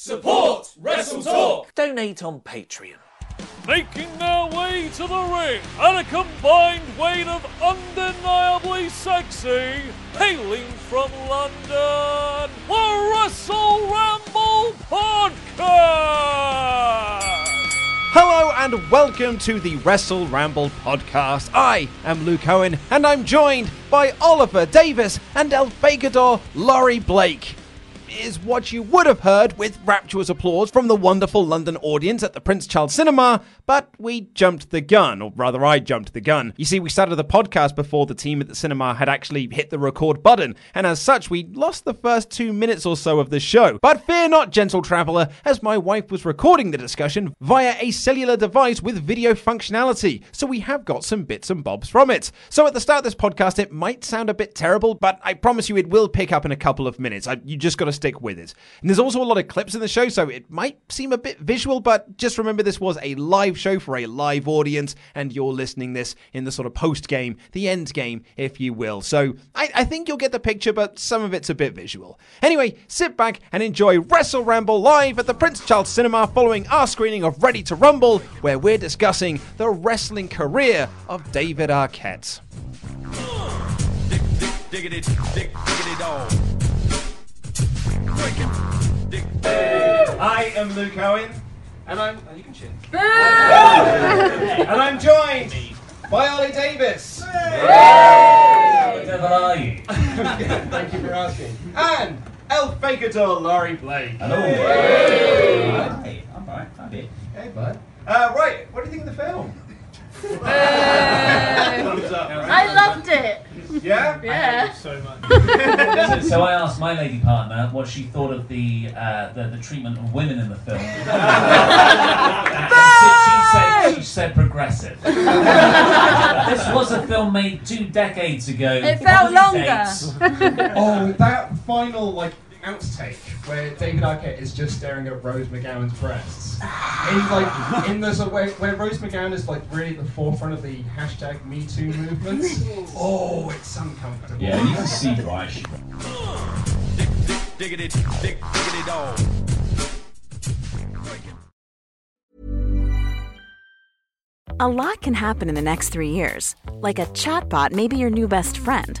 Support Wrestle Talk. Donate on Patreon. Making their way to the ring at a combined weight of undeniably sexy, hailing from London, the Wrestle Ramble Podcast! Hello and welcome to the Wrestle Ramble podcast. I am Luke Owen and I'm joined by Oliver Davis and El Fagador Laurie Blake. Is what you would have heard with rapturous applause from the wonderful London audience at the Prince Charles Cinema, but we jumped the gun, or rather, I jumped the gun. You see, we started the podcast before the team at the cinema had actually hit the record button, and as such, we lost the first two minutes or so of the show. But fear not, gentle traveller, as my wife was recording the discussion via a cellular device with video functionality, so we have got some bits and bobs from it. So at the start of this podcast, it might sound a bit terrible, but I promise you it will pick up in a couple of minutes. I, you just got to stick with it. And there's also a lot of clips in the show, so it might seem a bit visual, but just remember this was a live show for a live audience, and you're listening this in the sort of post game, the end game, if you will. So I, I think you'll get the picture, but some of it's a bit visual. Anyway, sit back and enjoy Wrestle Ramble live at the Prince Charles Cinema following our screening of Ready to Rumble, where we're discussing the wrestling career of David Arquette. Dig, dig, diggity, dig, diggity dog. I am Luke Owen, and I'm. Oh, you can cheer. and I'm joined by Ollie Davis. What the devil are you? Thank you for asking. And El Fagador Laurie Blake. Hello. Hey, I'm alright. I'm here. Hey, bud. Uh, right, what do you think of the film? Thumbs up, right? I loved it. Yeah? Yeah. So much. So, so I asked my lady partner what she thought of the uh, the, the treatment of women in the film. and she, she said she said progressive. this was a film made two decades ago. It felt Probably longer. Oh, that final like outtake where David Arquette is just staring at Rose McGowan's breasts. In like in the sort of where, where Rose McGowan is like really at the forefront of the hashtag Me Too movement. Oh, it's uncomfortable. Yeah, you can see why she. Dig, dig, diggity, dig, diggity dog. A lot can happen in the next three years. Like a chatbot may be your new best friend.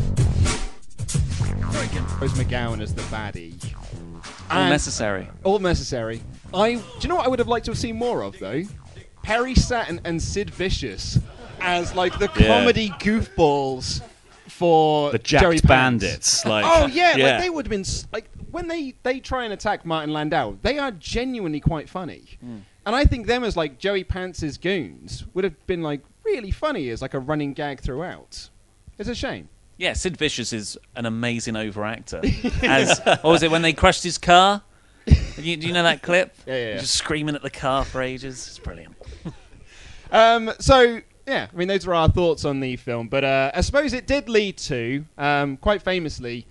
Rose McGowan as the baddie. All And- necessary. All necessary. I. Do you know what I would have liked to have seen more of though? Perry Saturn and Sid Vicious as like the Yeah. comedy goofballs for The jacked Pants. bandits, like- oh yeah, Yeah. like they would have been like when they they try and attack Martin Landau, they are genuinely quite funny. Hmm. And I think them as like Joey Pants's goons would have been like really funny as like a running gag throughout. It's a shame. Yeah, Sid Vicious is an amazing overactor. As what was it when they crushed his car? You, do you know that clip? Yeah, yeah, yeah. Just screaming at the car for ages. It's brilliant. Um, so yeah, I mean those are our thoughts on the film, but uh, I suppose it did lead to um, quite famously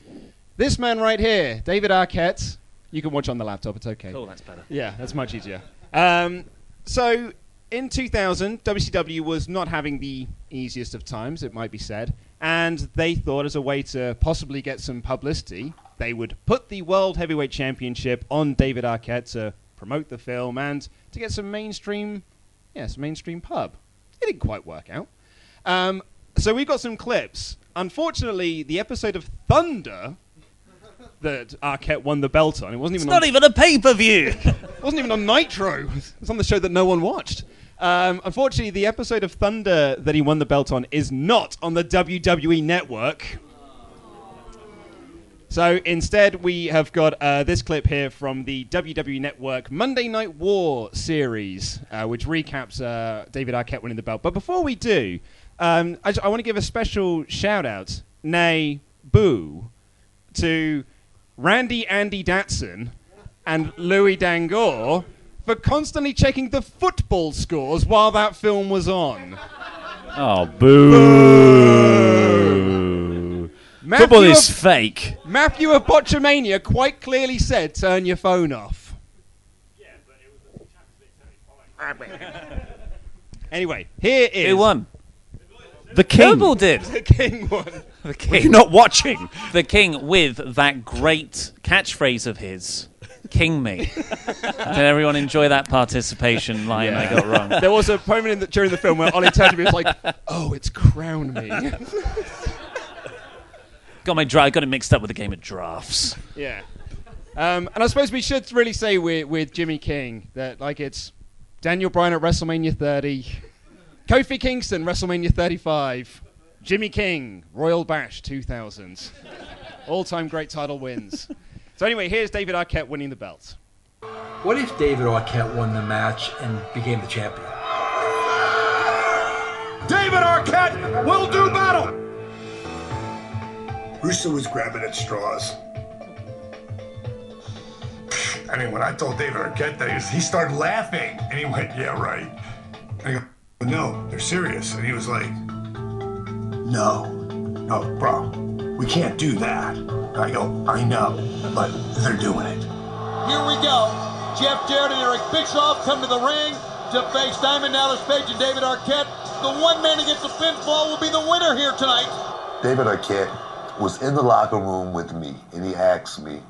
this man right here, David Arquette. You can watch on the laptop; it's okay. Oh, that's better. Yeah, that's much easier. Um, so in 2000, WCW was not having the easiest of times, it might be said, and they thought as a way to possibly get some publicity, they would put the World Heavyweight Championship on David Arquette to promote the film and to get some mainstream, yes, mainstream pub. It didn't quite work out. Um, so we've got some clips. Unfortunately, the episode of Thunder that Arquette won the belt on, it wasn't even. It's not even a pay per view. it wasn't even on Nitro. It was on the show that no one watched. Um, unfortunately, the episode of Thunder that he won the belt on is not on the WWE network. So instead, we have got uh, this clip here from the WWE Network Monday Night War series, uh, which recaps uh, David Arquette winning the belt. But before we do, um, I, want to give a special shout out, nay, boo, to Randy Andy Datson and Louis Dangor for constantly checking the football scores while that film was on. oh, boo! Football is of- fake. Matthew of Botchamania quite clearly said, turn your phone off. Yeah, but it was a Anyway, here is. Who won? The king. Noble did. The king won. The king. you not watching? The king with that great catchphrase of his, "King me." Did everyone enjoy that participation line I got wrong? There was a moment in the, during the film where Ollie turned to me was like, oh, it's crown me. Got my dra- got it mixed up with a game of drafts. Yeah. Um, and I suppose we should really say with, with Jimmy King that like it's Daniel Bryan at WrestleMania 30, Kofi Kingston WrestleMania 35, Jimmy King Royal Bash 2000, all-time great title wins. So anyway, here's David Arquette winning the belt. What if David Arquette won the match and became the champion? David Arquette will do battle. Russo was grabbing at straws. I mean, when I told David Arquette that, he, was, he started laughing. And he went, yeah, right. I go, no, they're serious. And he was like, No. No, bro, we can't do that. I go, I know, but they're doing it. Here we go. Jeff Jarrett and Eric Bischoff come to the ring to face Diamond Dallas Page and David Arquette. The one man who gets the pinfall will be the winner here tonight. David Arquette was in the locker room with me, and he asked me,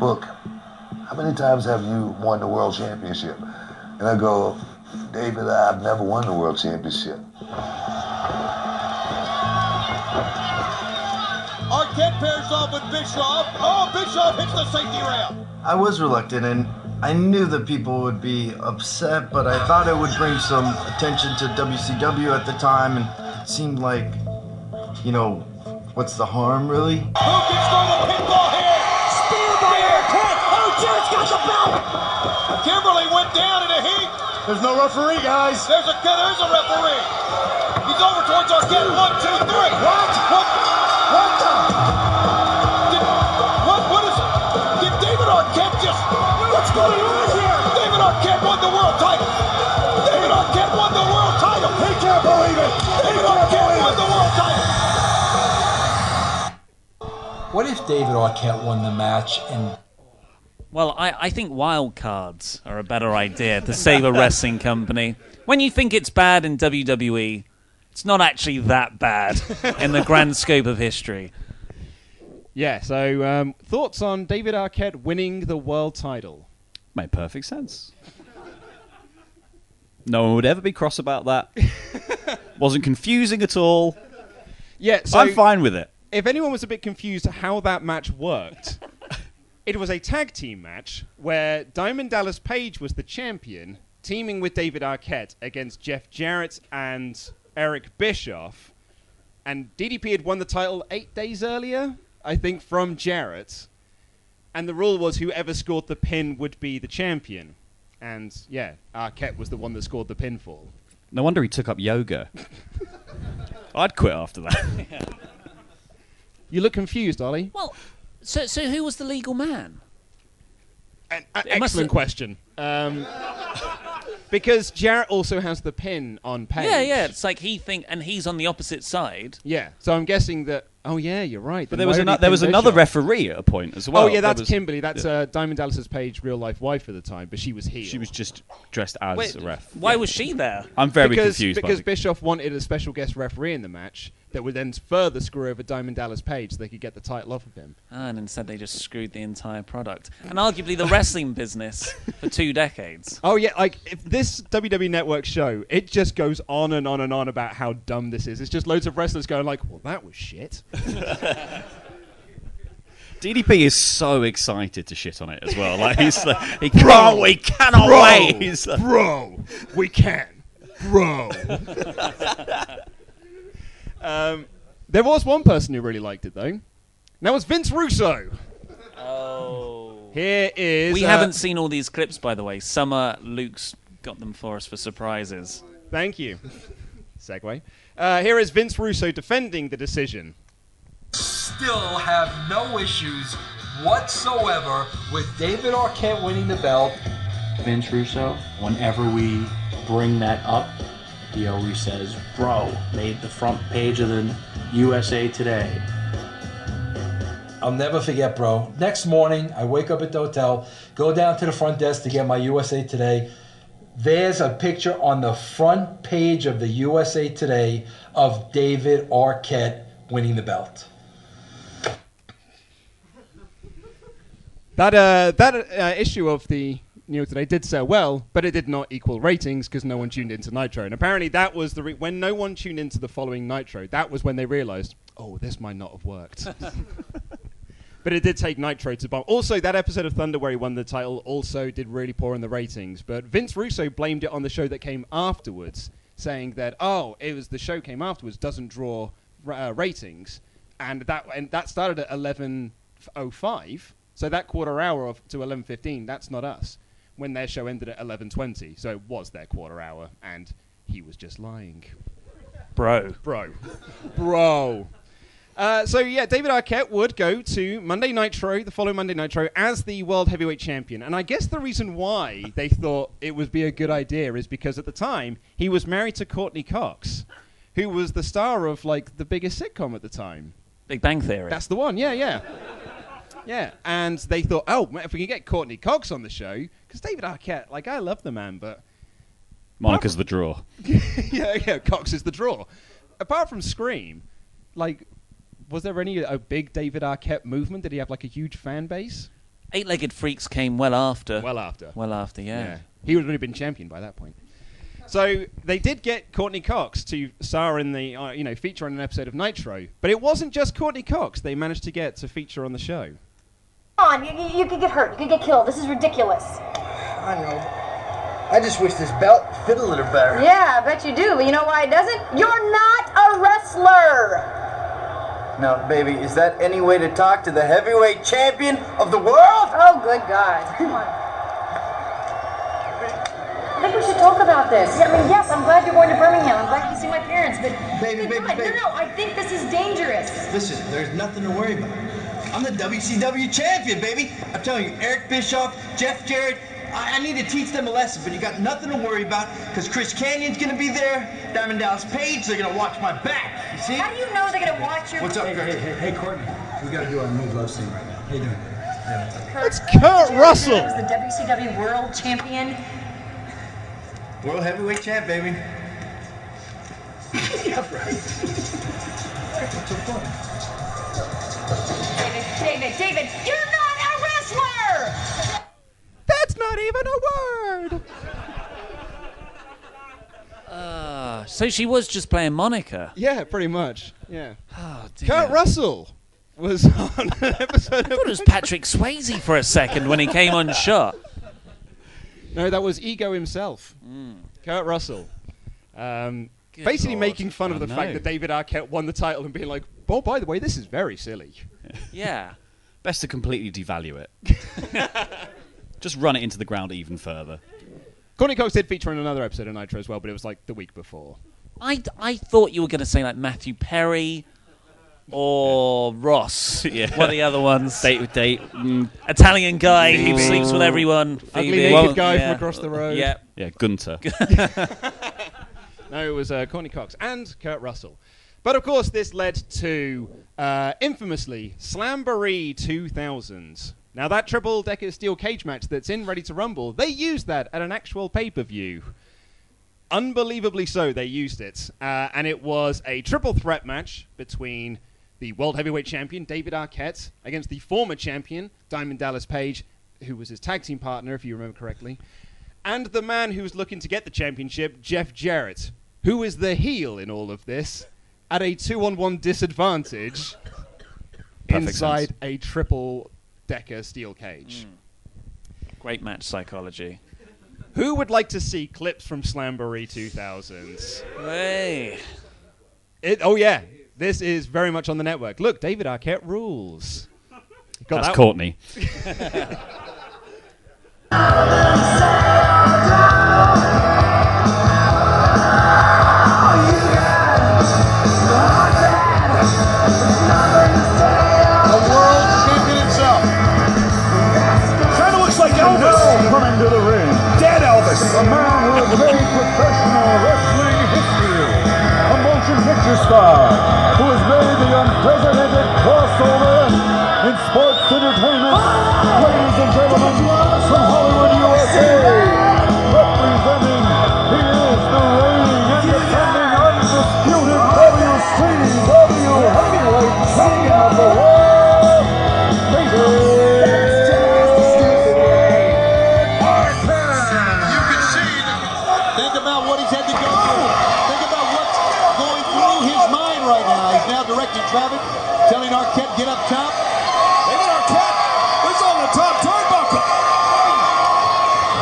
Look, how many times have you won the world championship? And I go, David, I've never won the world championship. Pairs off with Bischoff. Oh, Bischoff hits the safety rail. I was reluctant and I knew that people would be upset, but I thought it would bring some attention to WCW at the time and it seemed like, you know, what's the harm really? Who can throw the pinfall here? Spear by Jarrett's got the belt. Kimberly went down in a heat. There's no referee, guys. There's a there's a referee. He's over towards Arquette. One, two, three. What? What? What David Arquette won the world title. David Arquette won the world title. He can't believe it. David Arquette won the world title. What if David Arquette won the match and Well, I, I think wild cards are a better idea to save a wrestling company. When you think it's bad in WWE, it's not actually that bad in the grand scope of history. Yeah, so um, thoughts on David Arquette winning the world title? Made perfect sense. No one would ever be cross about that. Wasn't confusing at all. Yeah, so I'm fine with it. If anyone was a bit confused how that match worked, it was a tag team match where Diamond Dallas Page was the champion, teaming with David Arquette against Jeff Jarrett and Eric Bischoff. And DDP had won the title eight days earlier, I think, from Jarrett. And the rule was whoever scored the pin would be the champion. And yeah, Arquette was the one that scored the pinfall. No wonder he took up yoga. I'd quit after that. You look confused, Ollie. Well, so so who was the legal man? An must excellent have- question. Um, because Jarrett also has the pin on Page. Yeah, yeah. It's like he think, and he's on the opposite side. Yeah. So I'm guessing that. Oh yeah, you're right. But Then there was, why ano- there pin was another Bischoff? referee at a point as well. oh yeah, that's was- Kimberly. That's yeah. uh, Diamond Dallas's Page real life wife at the time, but she was here. She was just dressed as Wait, a ref. why was she there? I'm very because, confused. by because the- Bischoff wanted a special guest referee in the match that would then further screw over Diamond Dallas Page so they could get the title off of him. Ah, and instead they just screwed the entire product, and arguably the wrestling business for two decades. Oh yeah, like if this WWE Network show, it just goes on and on and on about how dumb this is. It's just loads of wrestlers going like, "Well, that was shit." DDP is so excited to shit on it as well. Like he's like, he Bro, can't, we cannot bro, wait. He's like, bro, we can, bro. um, there was one person who really liked it though. And that was Vince Russo. Oh. Here is. We uh, haven't seen all these clips, by the way. Summer Luke's got them for us for surprises. Thank you. Segue. Uh, here is Vince Russo defending the decision. still have no issues whatsoever with David Arquette winning the belt. Vince Russo, whenever we bring that up, he always says, Bro, made the front page of the USA Today. I'll never forget, bro. Next morning, I wake up at the hotel, go down to the front desk to get my USA Today. There's a picture on the front page of the USA Today of David Arquette winning the belt. That uh, that uh, issue of the York Today did sell well, but it did not equal ratings because no one tuned into Nitro. And apparently, that was the re- when no one tuned into the following Nitro. That was when they realized, oh, this might not have worked. but it did take Nitro to bomb. Also, that episode of Thunder where he won the title also did really poor in the ratings. But Vince Russo blamed it on the show that came afterwards, saying that oh, it was the show came afterwards doesn't draw uh, ratings, and that and that started at eleven oh five. So that quarter hour of to eleven fifteen, that's not us. When their show ended at eleven twenty, so it was their quarter hour, and he was just lying. Bro. Bro. Bro. Uh, so yeah, David Arquette would go to Monday Nitro, the following Monday Nitro, as the World Heavyweight Champion. And I guess the reason why they thought it would be a good idea is because at the time he was married to Courteney Cox, who was the star of like the biggest sitcom at the time. Big Bang Theory. That's the one. Yeah, yeah, yeah. And they thought, oh, if we can get Courteney Cox on the show, because David Arquette, like I love the man, but Monica's the draw. yeah, yeah, Cox is the draw. Apart from Scream, like, was there any a big David Arquette movement? Did he have like a huge fan base? Eight-legged freaks came well after. Well after. Well after, yeah. He would have already been champion by that point. So they did get Courteney Cox to star in the, uh, you know, feature on an episode of Nitro. But it wasn't just Courteney Cox they managed to get to feature on the show. Come on, you, you, could get hurt. You could get killed. This is ridiculous. I know. I just wish this belt fit a little better. Yeah, I bet you do. But you know why it doesn't? You're not a wrestler. Now, baby, is that any way to talk to the heavyweight champion of the world? Oh, good God. Come on. I think we should talk about this. I mean, yes, I'm glad you're going to Birmingham. I'm glad you see my parents, but Baby, baby, God, baby. No, no, I think this is dangerous. Listen, there's nothing to worry about. I'm the WCW champion, baby. I'm telling you, Eric Bischoff, Jeff Jarrett, I, I need to teach them a lesson, but you got nothing to worry about because Chris Kanyon's gonna be there, Diamond Dallas Page, they're gonna watch my back. You see? How do you know they're gonna watch your? What's up, Hey, Kurt? hey, hey, hey, Courteney. We gotta do our move love scene right now. How you doing? Yeah. It's Kurt Russell. Was the WCW World Champion. World heavyweight champ, baby. yeah, right. What's so funny? David, David, David, you're not a wrestler. That's not even a word. Uh, so she was just playing Monica. Yeah, pretty much. Yeah. Oh, dear. Kurt Russell was on an episode. I thought it was Patrick Swayze for a second when he came on shot. No, that was Ego himself. Kurt Russell. Um, basically Lord. making fun of I the fact that David Arquette won the title and being like, oh, by the way, this is very silly. Yeah. Best to completely devalue it. Just run it into the ground even further. Courteney Cox did feature in another episode of Nitro as well, but it was like the week before. I, I thought you were going to say like Matthew Perry or Ross. Yeah. What are the other ones? Date with date. Mm, Italian guy who sleeps with everyone. Ugly Phoebe. naked Well, guy yeah. from across the road. Yeah. yeah, Gunther. No, it was uh, Courteney Cox and Kurt Russell. But of course, this led to uh, infamously Slamboree 2000. Now, that triple decker steel cage match that's in Ready to Rumble, they used that at an actual pay per view. Unbelievably so, they used it. Uh, and it was a triple threat match between the World Heavyweight Champion, David Arquette, against the former champion, Diamond Dallas Page, who was his tag team partner, if you remember correctly, and the man who was looking to get the championship, Jeff Jarrett, who is the heel in all of this, at a two on one disadvantage inside sense. a triple decker steel cage. Hmm. Great match psychology. Who would like to see clips from Slamboree 2000s? Hey. It, oh, yeah. This is very much on the network. Look, David Arquette rules. Got That's that- Courtney. picture star who has made the unprecedented crossover in sports entertainment. Ladies and gentlemen, from Hollywood, USA, traffic, telling Arquette, get up top. David Arquette is on the top turnbuckle.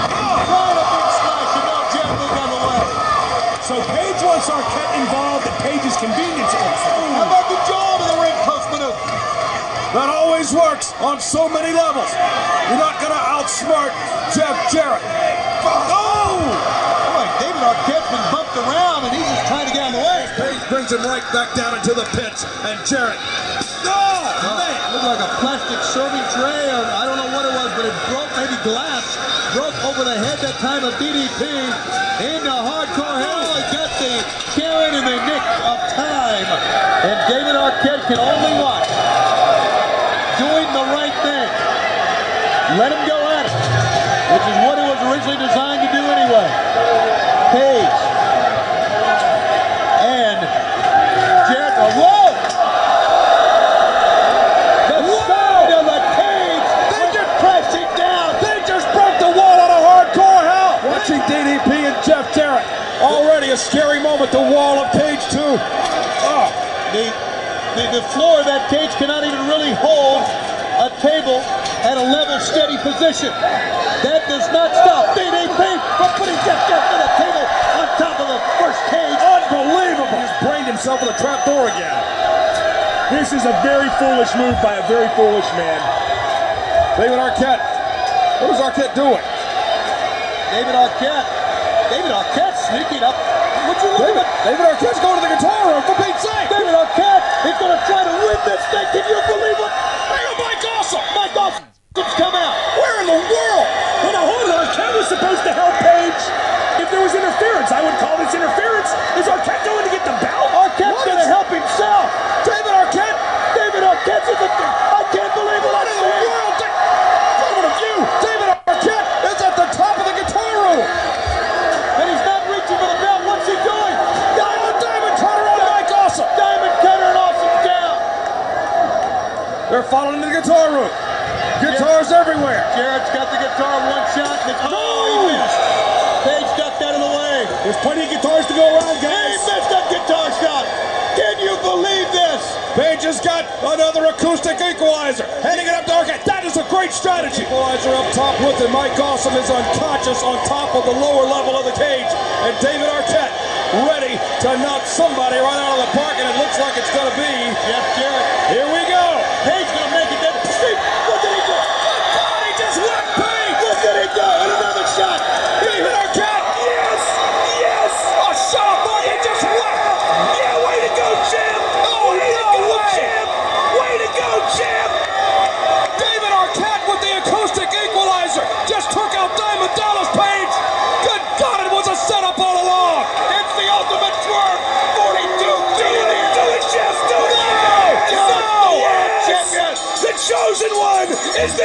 Oh, right, a big splash, and now Jeff moved out of the way. So Page wants Arquette involved at Page's convenience. How about the jaw to the ring post? That always works on so many levels. You're not going to outsmart Jeff Jarrett. Oh! Boy, David Arquette's been bumped around, and he's just trying to get out of the way. Page brings him right back down into the pits, and Jarrett. Oh, man! Looked like a plastic serving tray, or I don't know what it was, but it broke, maybe glass, broke over the head that time of DDP into hardcore hell and oh, got the Karen in the nick of time. And David Arquette can only watch. Doing the right thing. Let him go at it, which is what it was originally designed to do anyway. Page. And Jarrett, oh, uh, whoa! The side of the cage they just crashing down. They just broke the wall out of hardcore hell. Watching DDP and Jeff Jarrett. Already a scary moment. The wall of Page too. Oh, The, the, the floor of that cage cannot even really hold a table at a level, steady position. That does not stop DDP from putting Jeff the table on top of the first cage. unbelievable! He's brained himself with a trap door again. This is a very foolish move by a very foolish man. David Arquette. What is Arquette doing? David Arquette. David Arquette sneaking up. Would you look David, at David Arquette's going to the guitar room for Pete's sake. Is going to try to win this thing. Can you believe it? Hey, oh, Mike Awesome. Mike Awesome's come out. Where in the world? Well, now hold on. Arquette was supposed to help Page. If there was interference, I would call this interference. Is Arquette going to get the? Arquette's going to help himself. David Arquette. David Arquette's in the. I can't believe what What I'm in the seeing. world? Da- Gentlemen of you, David Arquette is at the top of the guitar room. And he's not reaching for the belt. What's he doing? Diamond, Diamond Cutter on Mike Awesome. Diamond Cutter and Awesome down. Following into the guitar room. Guitars everywhere. Jarrett's got the guitar one shot. It's, oh, he missed. Page ducked out of the way. There's plenty of guitars to go around, guys. He missed that guitar shot. Can you believe this? Page has got another acoustic equalizer. Heading it up to Arquette. That is a great strategy. Equalizer up top with it. Mike Awesome is unconscious on top of the lower level of the cage. And David Arquette ready to knock somebody right out of the park. And it looks like it's going to be Jeff Jarrett. Here we go. Page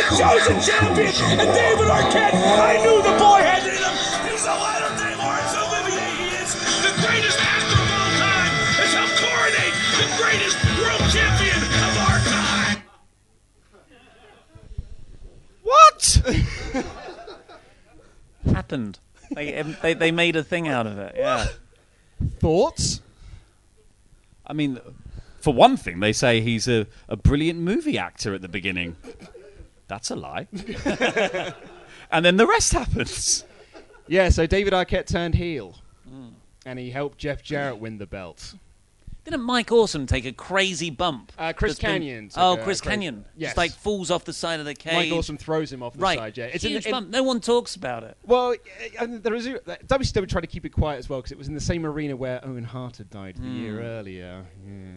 the chosen champion. And David Arquette, I knew the boy had it in him. He's a Latter Day Laurence Olivier. He is the greatest actor of all time. Has helped coronate the greatest world champion of our time. What? Happened. They, they they made a thing out of it. Yeah. Thoughts? I mean, for one thing, they say he's a, a brilliant movie actor at the beginning. That's a lie. and then the rest happens. Yeah, so David Arquette turned heel. And he helped Jeff Jarrett win the belt. Didn't Mike Awesome take a crazy bump? Uh, Chris That's been- Kanyon Oh, Chris Kanyon. Yes. Just like falls off the side of the cage. Mike Awesome throws him off the right. side, yeah. It's in Huge the- in- bump. No one talks about it. Well, uh, and there is WCW tried to keep it quiet as well because it was in the same arena where Owen Hart had died the year Hmm. earlier. Yeah.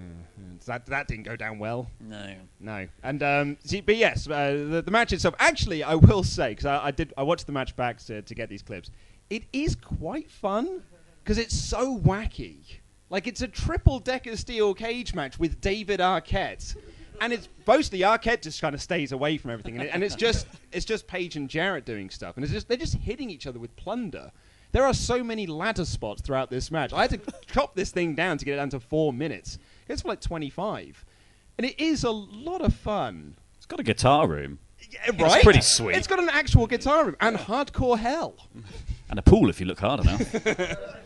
So that that didn't go down well. No. No, and um, see, but yes, uh, the, the match itself. Actually, I will say because I, I did I watched the match back to, to get these clips. It is quite fun because it's so wacky. Like it's a triple decker steel cage match with David Arquette, and it's mostly Arquette just kind of stays away from everything, and, it, and it's just it's just Page and Jarrett doing stuff, and it's just they're just hitting each other with plunder. There are so many ladder spots throughout this match. I had to chop this thing down to get it down to four minutes. It's for like twenty five, and it is a lot of fun. It's got a guitar room. Yeah, It's right? pretty sweet. It's got an actual guitar room and hardcore hell. And a pool if you look hard enough.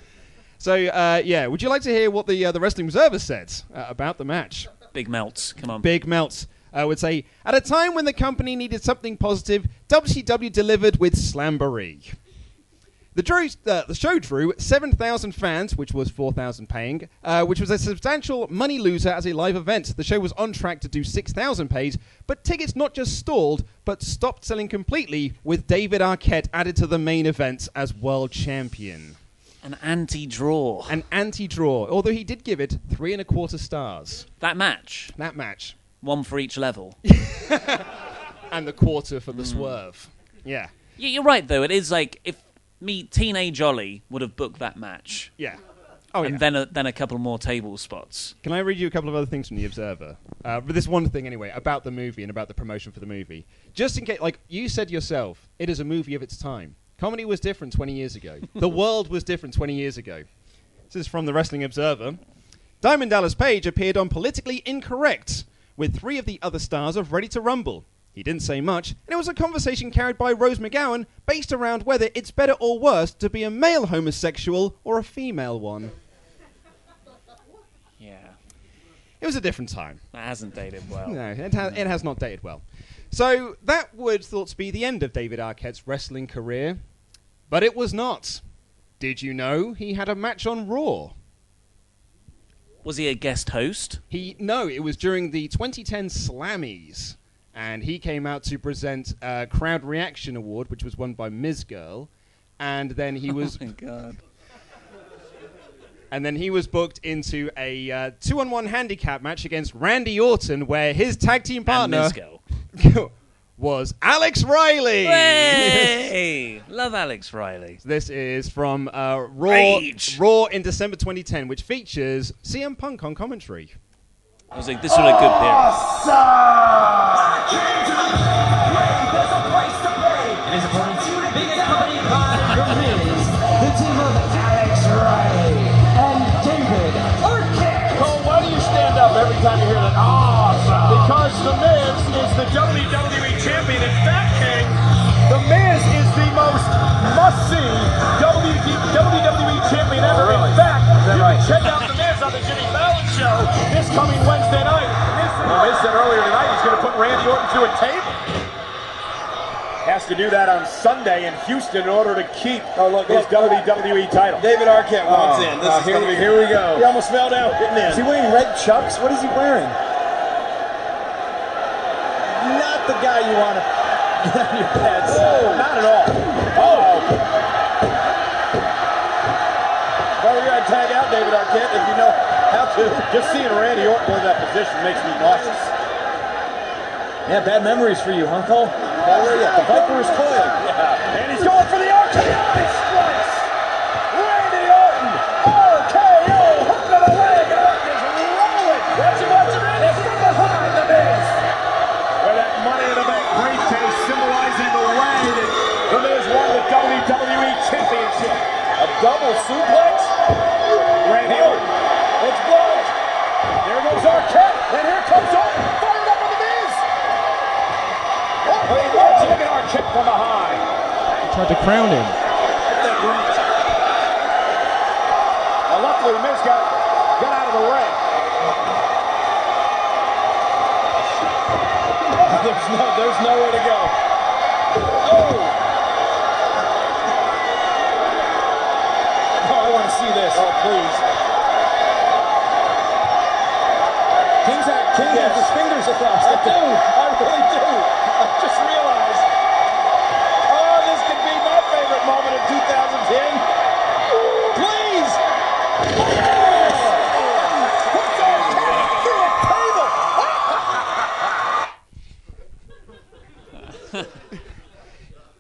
So uh, yeah, would you like to hear what the uh, the Wrestling Observer said uh, about the match? Big melts. Come on. Big melts. I would say at a time when the company needed something positive, WCW delivered with Slamboree. The, drew, uh, the show drew 7,000 fans, which was 4,000 paying, uh, which was a substantial money loser as a live event. The show was on track to do 6,000 paid, but tickets not just stalled, but stopped selling completely, with David Arquette added to the main event as world champion. An anti-draw. An anti-draw, although he did give it three and a quarter stars. That match. That match. One for each level. and the quarter for the swerve. Yeah. Yeah, you're right though. It is like if me, Teenage Ollie, would have booked that match. Yeah. Oh, and yeah. then a, then a couple more table spots. Can I read you a couple of other things from the Observer? Uh, but this one thing anyway about the movie and about the promotion for the movie. Just in case, like you said yourself, it is a movie of its time. Comedy was different 20 years ago. the world was different 20 years ago. This is from the Wrestling Observer. Diamond Dallas Page appeared on Politically Incorrect with three of the other stars of Ready to Rumble. He didn't say much, and it was a conversation carried by Rose McGowan based around whether it's better or worse to be a male homosexual or a female one. Yeah. It was a different time. That hasn't dated well. No, it, ha- it has not dated well. So that would thought to be the end of David Arquette's wrestling career, but it was not. Did you know he had a match on Raw? Was he a guest host? He no, it was during the 2010 Slammies, and he came out to present a Crowd Reaction Award, which was won by Ms. Girl, and then he was. oh my god. And then he was booked into a uh, two-on-one handicap match against Randy Orton, where his tag team partner Ms. Girl. was Alex Riley. Hey, love Alex Riley. This is from uh, Raw, Rage. Raw in December 2010, which features CM Punk on commentary. I was like, this was a good period. And his opponents, being accompanied by The team of Alex Riley and David Arquette. Why do you stand up every time you hear that? Awesome. Because The Miz is the WWE most must-see WWE Champion ever. In fact, you can check out The Miz on the Jimmy Fallon Show this coming Wednesday night. The Miz said earlier tonight he's going to put Randy Orton through a table. Has to do that on Sunday in Houston in order to keep his WWE title. David Arquette walks Oh, in. This uh, is here, gonna we, be here we go. He almost fell down getting in. Is he wearing red chucks? What is he wearing? Not the guy you want to David Arquette if you know how to. Just seeing Randy Orton to that position makes me nauseous. Yeah, bad memories for you, huh, Cole? Already The Viper is coiled. Yeah. And he's going for the RKO. He strikes. Randy Orton. RKO. Hook to the leg. And Orton is rolling. Watch him, watch him. It's from behind the Miz. Where that money in the bank briefcase symbolizing the way that the Miz won the WWE Championship. A double suplex. Randy Orton. It's blocked. There goes Arquette. And here comes Orton. Fired up with the Miz. Oh, he was. Look at Arquette from behind. He tried to crown him. Well, luckily, Miz got, got out of the way. there's, no, there's nowhere to go. Oh! Oh, I want to see this. Oh, please. King's had, King has his fingers across. I do. I really do. I just realized. Oh, this could be my favorite moment of 2010. Please!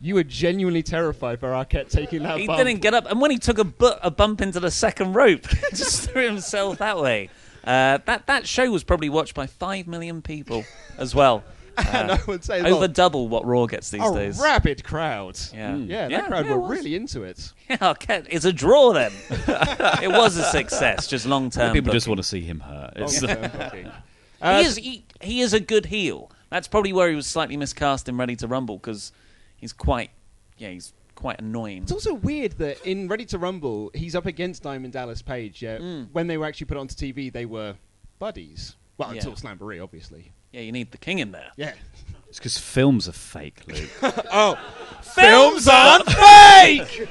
You were genuinely terrified for Arquette taking that He bump. didn't get up, and when he took a, bu- a bump into the second rope, just threw himself that way. Uh, that that show was probably watched by five million people as well. And Uh, I would say, over double what Raw gets these a days. rabid crowd. Yeah. yeah, that Yeah, crowd yeah, it were really into it. Yeah, Arquette, it's a draw then. it was a success, just long term. People just want to see him hurt. Long-term. Uh, he is he, he is a good heel. That's probably where he was slightly miscast in Ready to Rumble because he's quite yeah he's quite annoying. It's also weird that in Ready to Rumble, he's up against Diamond Dallas Page. Yeah, Mm. when they were actually put onto TV, they were buddies. Well, Yeah. until Slamboree, obviously. Yeah, you need the king in there. Yeah. It's because films are fake, Luke. oh, Films aren't fake.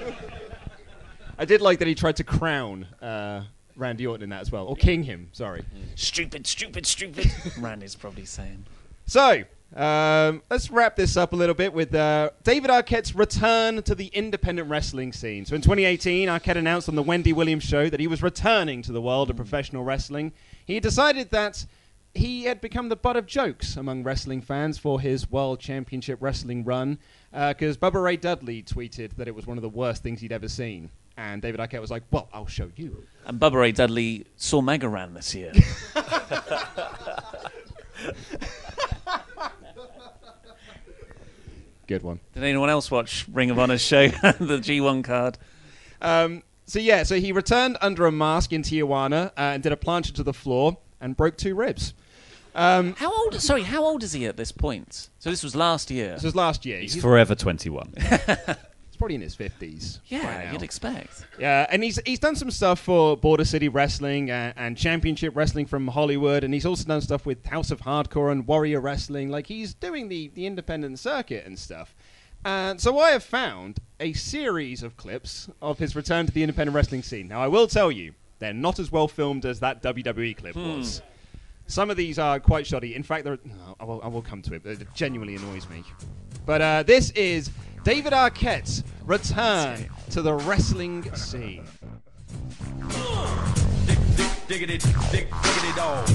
I did like that he tried to crown uh, Randy Orton in that as well, or king him. Sorry. Stupid, stupid, stupid. Randy's probably saying. So, um, let's wrap this up a little bit with uh, David Arquette's return to the independent wrestling scene. So, in 2018, Arquette announced on the Wendy Williams show that he was returning to the world of professional wrestling. He decided that he had become the butt of jokes among wrestling fans for his World Championship Wrestling run because Bubba Ray Dudley tweeted that it was one of the worst things he'd ever seen. And David Arquette was like, well, I'll show you. And Bubba Ray Dudley saw Mega Ran this year. Good one. Did anyone else watch Ring of Honor's show, the G1 card? Um, so yeah, so he returned under a mask in Tijuana uh, and did a plancha to the floor and broke two ribs. Um, How old? Sorry, how old is he at this point? So this was last year. This was last year. He's forever 21. Probably in his fifties. Yeah, you'd expect. Yeah, and he's he's done some stuff for Border City Wrestling and, and Championship Wrestling from Hollywood, and he's also done stuff with House of Hardcore and Warrior Wrestling. Like he's doing the the independent circuit and stuff. And so I have found a series of clips of his return to the independent wrestling scene. Now I will tell you, They're not as well filmed as that WWE clip Hmm. was. Some of these are quite shoddy. In fact, there are, no, I, will, I will come to it, but it genuinely annoys me. But uh, this is David Arquette's return to the wrestling scene. Diggity, dig, diggity dog.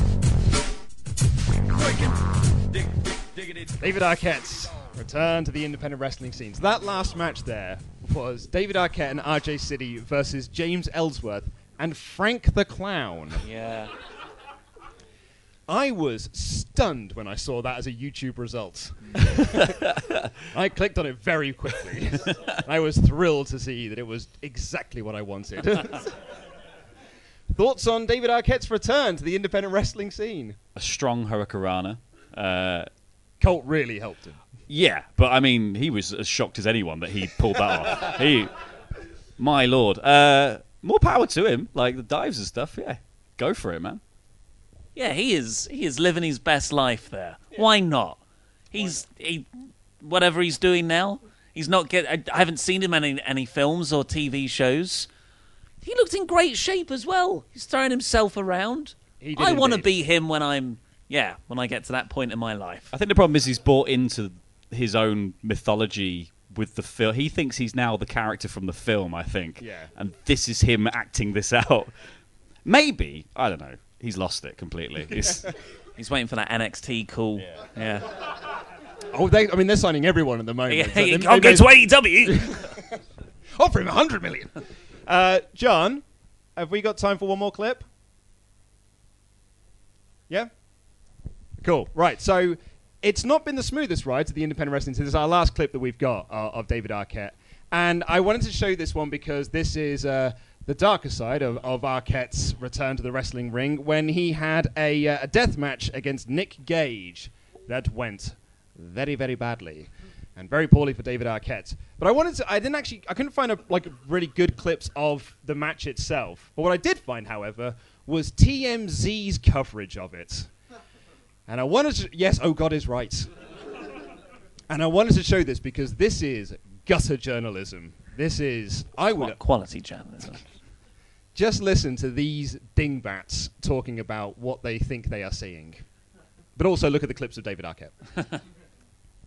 David Arquette's return to the independent wrestling scenes. That last match there was David Arquette and RJ City versus James Ellsworth and Frank the Clown. Yeah. I was stunned when I saw that as a YouTube result. I clicked on it very quickly. I was thrilled to see that it was exactly what I wanted. Thoughts on David Arquette's return to the independent wrestling scene? A strong Hurricanrana. Uh, Colt really helped him. Yeah, but I mean, he was as shocked as anyone that he pulled that off. He, my lord, uh, more power to him. Like the dives and stuff. Yeah, go for it, man. Yeah, he is. He is living his best life there. Why not? He's he, whatever he's doing now. He's not get. I, I haven't seen him in any, any films or TV shows. He looked in great shape as well. He's throwing himself around. He did I want to be him when I'm. Yeah, when I get to that point in my life. I think the problem is he's bought into his own mythology with the film. He thinks he's now the character from the film. I think. Yeah. And this is him acting this out. Maybe I don't know. He's lost it completely. He's, He's waiting for that NXT call. Yeah. Oh, they, I mean, they're signing everyone at the moment. Yeah, so you they- can't they go may- to AEW. Offer him a hundred million. Uh, John, have we got time for one more clip? Yeah. Cool. Right. So it's not been the smoothest ride to the independent wrestling. So this is our last clip that we've got uh, of David Arquette, and I wanted to show you this one because this is uh, the darker side of, of Arquette's return to the wrestling ring when he had a, uh, a death match against Nick Gage that went very, very badly. And very poorly for David Arquette. But I wanted to. I didn't actually. I couldn't find a, like really good clips of the match itself. But what I did find, however, was TMZ's coverage of it. And I wanted to. Yes, oh God is right. And I wanted to show this because this is gutter journalism. This is. I would. Quality journalism. Just listen to these dingbats talking about what they think they are seeing. But also look at the clips of David Arquette.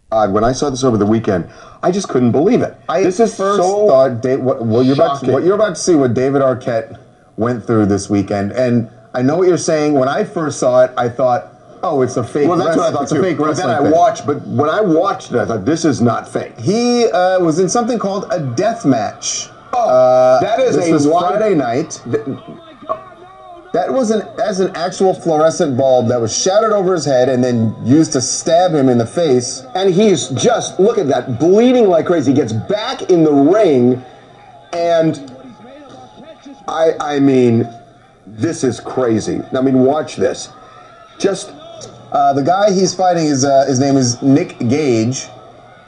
Uh, when I saw this over the weekend, I just couldn't believe it. I this is first so thought Dave, what, what you're about to, shocking. what you're about to see what David Arquette went through this weekend, and I know what you're saying. When I first saw it, I thought, oh, it's a fake. Well, that's what I thought it's too. a fake but then I watched, but when I watched it, I thought this is not fake. He uh, was in something called a death match. Oh, Uh, that is this a was Friday night. That was an as an actual fluorescent bulb that was shattered over his head and then used to stab him in the face. And he's just look at that, bleeding like crazy. He gets back in the ring, and I I mean, this is crazy. I mean, watch this. Just Uh, the guy he's fighting is uh, his name is Nick Gage.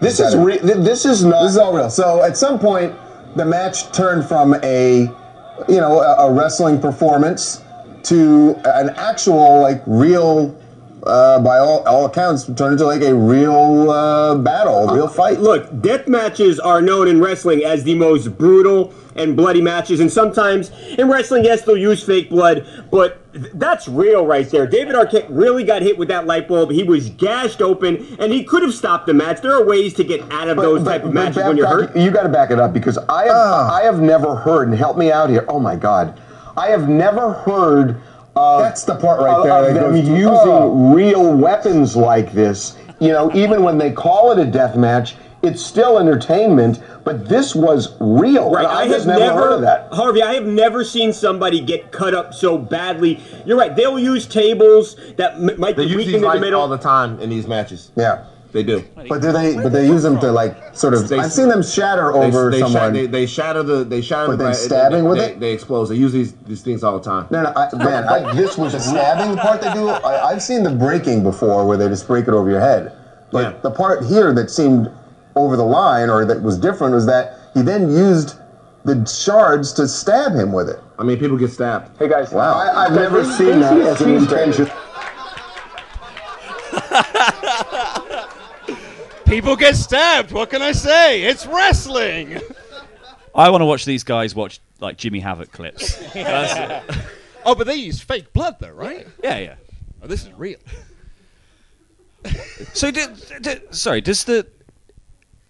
This is re- th- this is not. This is all real. So at some point, the match turned from a, you know, a, a wrestling performance to an actual, like, real, uh, by all, all accounts, turned into like a real uh, battle, a real fight. Look, death matches are known in wrestling as the most brutal and bloody matches, and sometimes in wrestling, yes, they'll use fake blood, but th- that's real right there. David Arquette really got hit with that light bulb. He was gashed open, and he could have stopped the match. There are ways to get out of those type of matches when you're Babcock, hurt. You got to back it up because I have I have never heard and help me out here. Oh my God, I have never heard. Of, That's the part right of- there Of that them goes using Oh. real weapons like this. You know, even when they call it a death match, it's still entertainment. But this was real. Right, I, I, have just never, heard of that. Harvey, I have never seen somebody get cut up so badly. You're right. They'll use tables that m- might They be use weak in the middle. all the time in these matches. Yeah. They do. But do they? But they use them to like sort of. They- I've seen them shatter over they, sha- someone. they, they shatter the. They shatter But the. then stabbing they, with they, it? They explode. They use these these things all the time. No, no, I, man, I, this was the stabbing part they do. I, I've seen the breaking before, where they just break it over your head. But the part here that seemed over the line, or that was different, was that he then used the shards to stab him with it. I mean, people get stabbed. Hey guys, Wow. I, I've never seen that as an intention. People get stabbed. What can I say? It's wrestling. I want to watch these guys watch like Jimmy Havoc clips. That's- oh, but they use fake blood, though, right? yeah, yeah. Oh, this is real. So, did, did, sorry, does the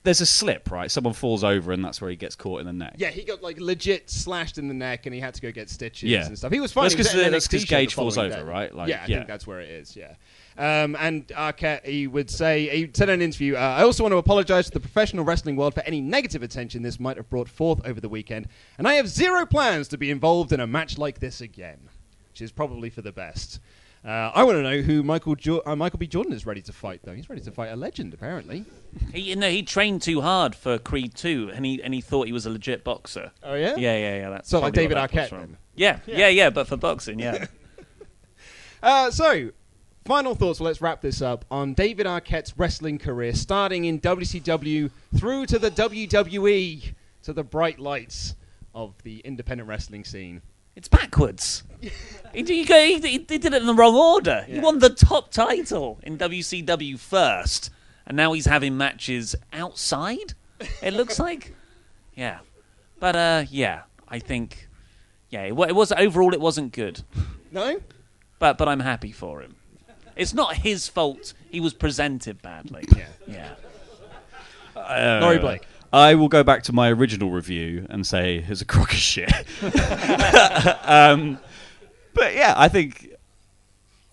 there's a slip, right? Someone falls over, and that's where he gets caught in the neck. Yeah, he got like legit slashed in the neck, and he had to go get stitches Yeah. and stuff. He was fine. That's He was 'cause at an the- that's 'cause NXT the Gage falls following over, day. right? Like, yeah, I yeah. think that's where it is. Yeah. Um, and Arquette, he would say, he said in an interview, uh, I also want to apologize to the professional wrestling world for any negative attention this might have brought forth over the weekend, and I have zero plans to be involved in a match like this again, which is probably for the best. Uh, I want to know who Michael jo- uh, Michael B. Jordan is ready to fight, though. He's ready to fight a legend, apparently. He, you know, he trained too hard for Creed 2, and he and he thought he was a legit boxer. Oh yeah, yeah, yeah, yeah. That's So like David where that comes Arquette, then? Yeah, Yeah. yeah, yeah, but for boxing, yeah. Uh, so, final thoughts. Well, let's wrap this up on David Arquette's wrestling career, starting in WCW through to the WWE, to the bright lights of the independent wrestling scene. It's backwards. he, he, he, he did it in the wrong order. He won the top title in WCW first, and now he's having matches outside. It looks like, yeah, but uh, yeah, I think, yeah, it, wa- it was overall it wasn't good. No, but but I'm happy for him. It's not his fault. He was presented badly. Yeah, yeah. Uh, Laurie Blake. I will go back to my original review and say it's a crock of shit. um, but yeah, I think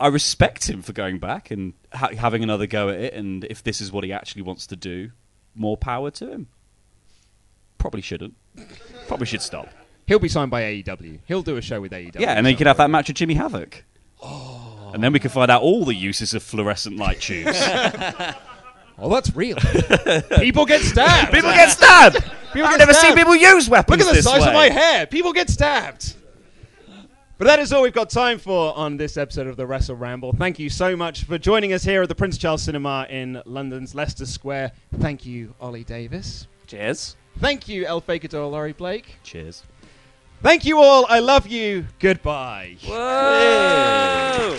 I respect him for going back and ha- having another go at it. And if this is what he actually wants to do, more power to him. Probably shouldn't. Probably should stop. He'll be signed by AEW. He'll do a show with AEW. Yeah, and then you could have that match with Jimmy Havoc. And then we can find out all the uses of fluorescent light tubes. Oh, that's real. People get stabbed. People get stabbed. People I've get never stabbed. seen people use weapons Look at the size way. of my hair. People get stabbed. But that is all we've got time for on this episode of the Wrestle Ramble. Thank you so much for joining us here at the Prince Charles Cinema in London's Leicester Square. Thank you, Ollie Davis. Cheers. Thank you, El Fakador Laurie Blake. Cheers. Thank you all. I love you. Goodbye. Whoa.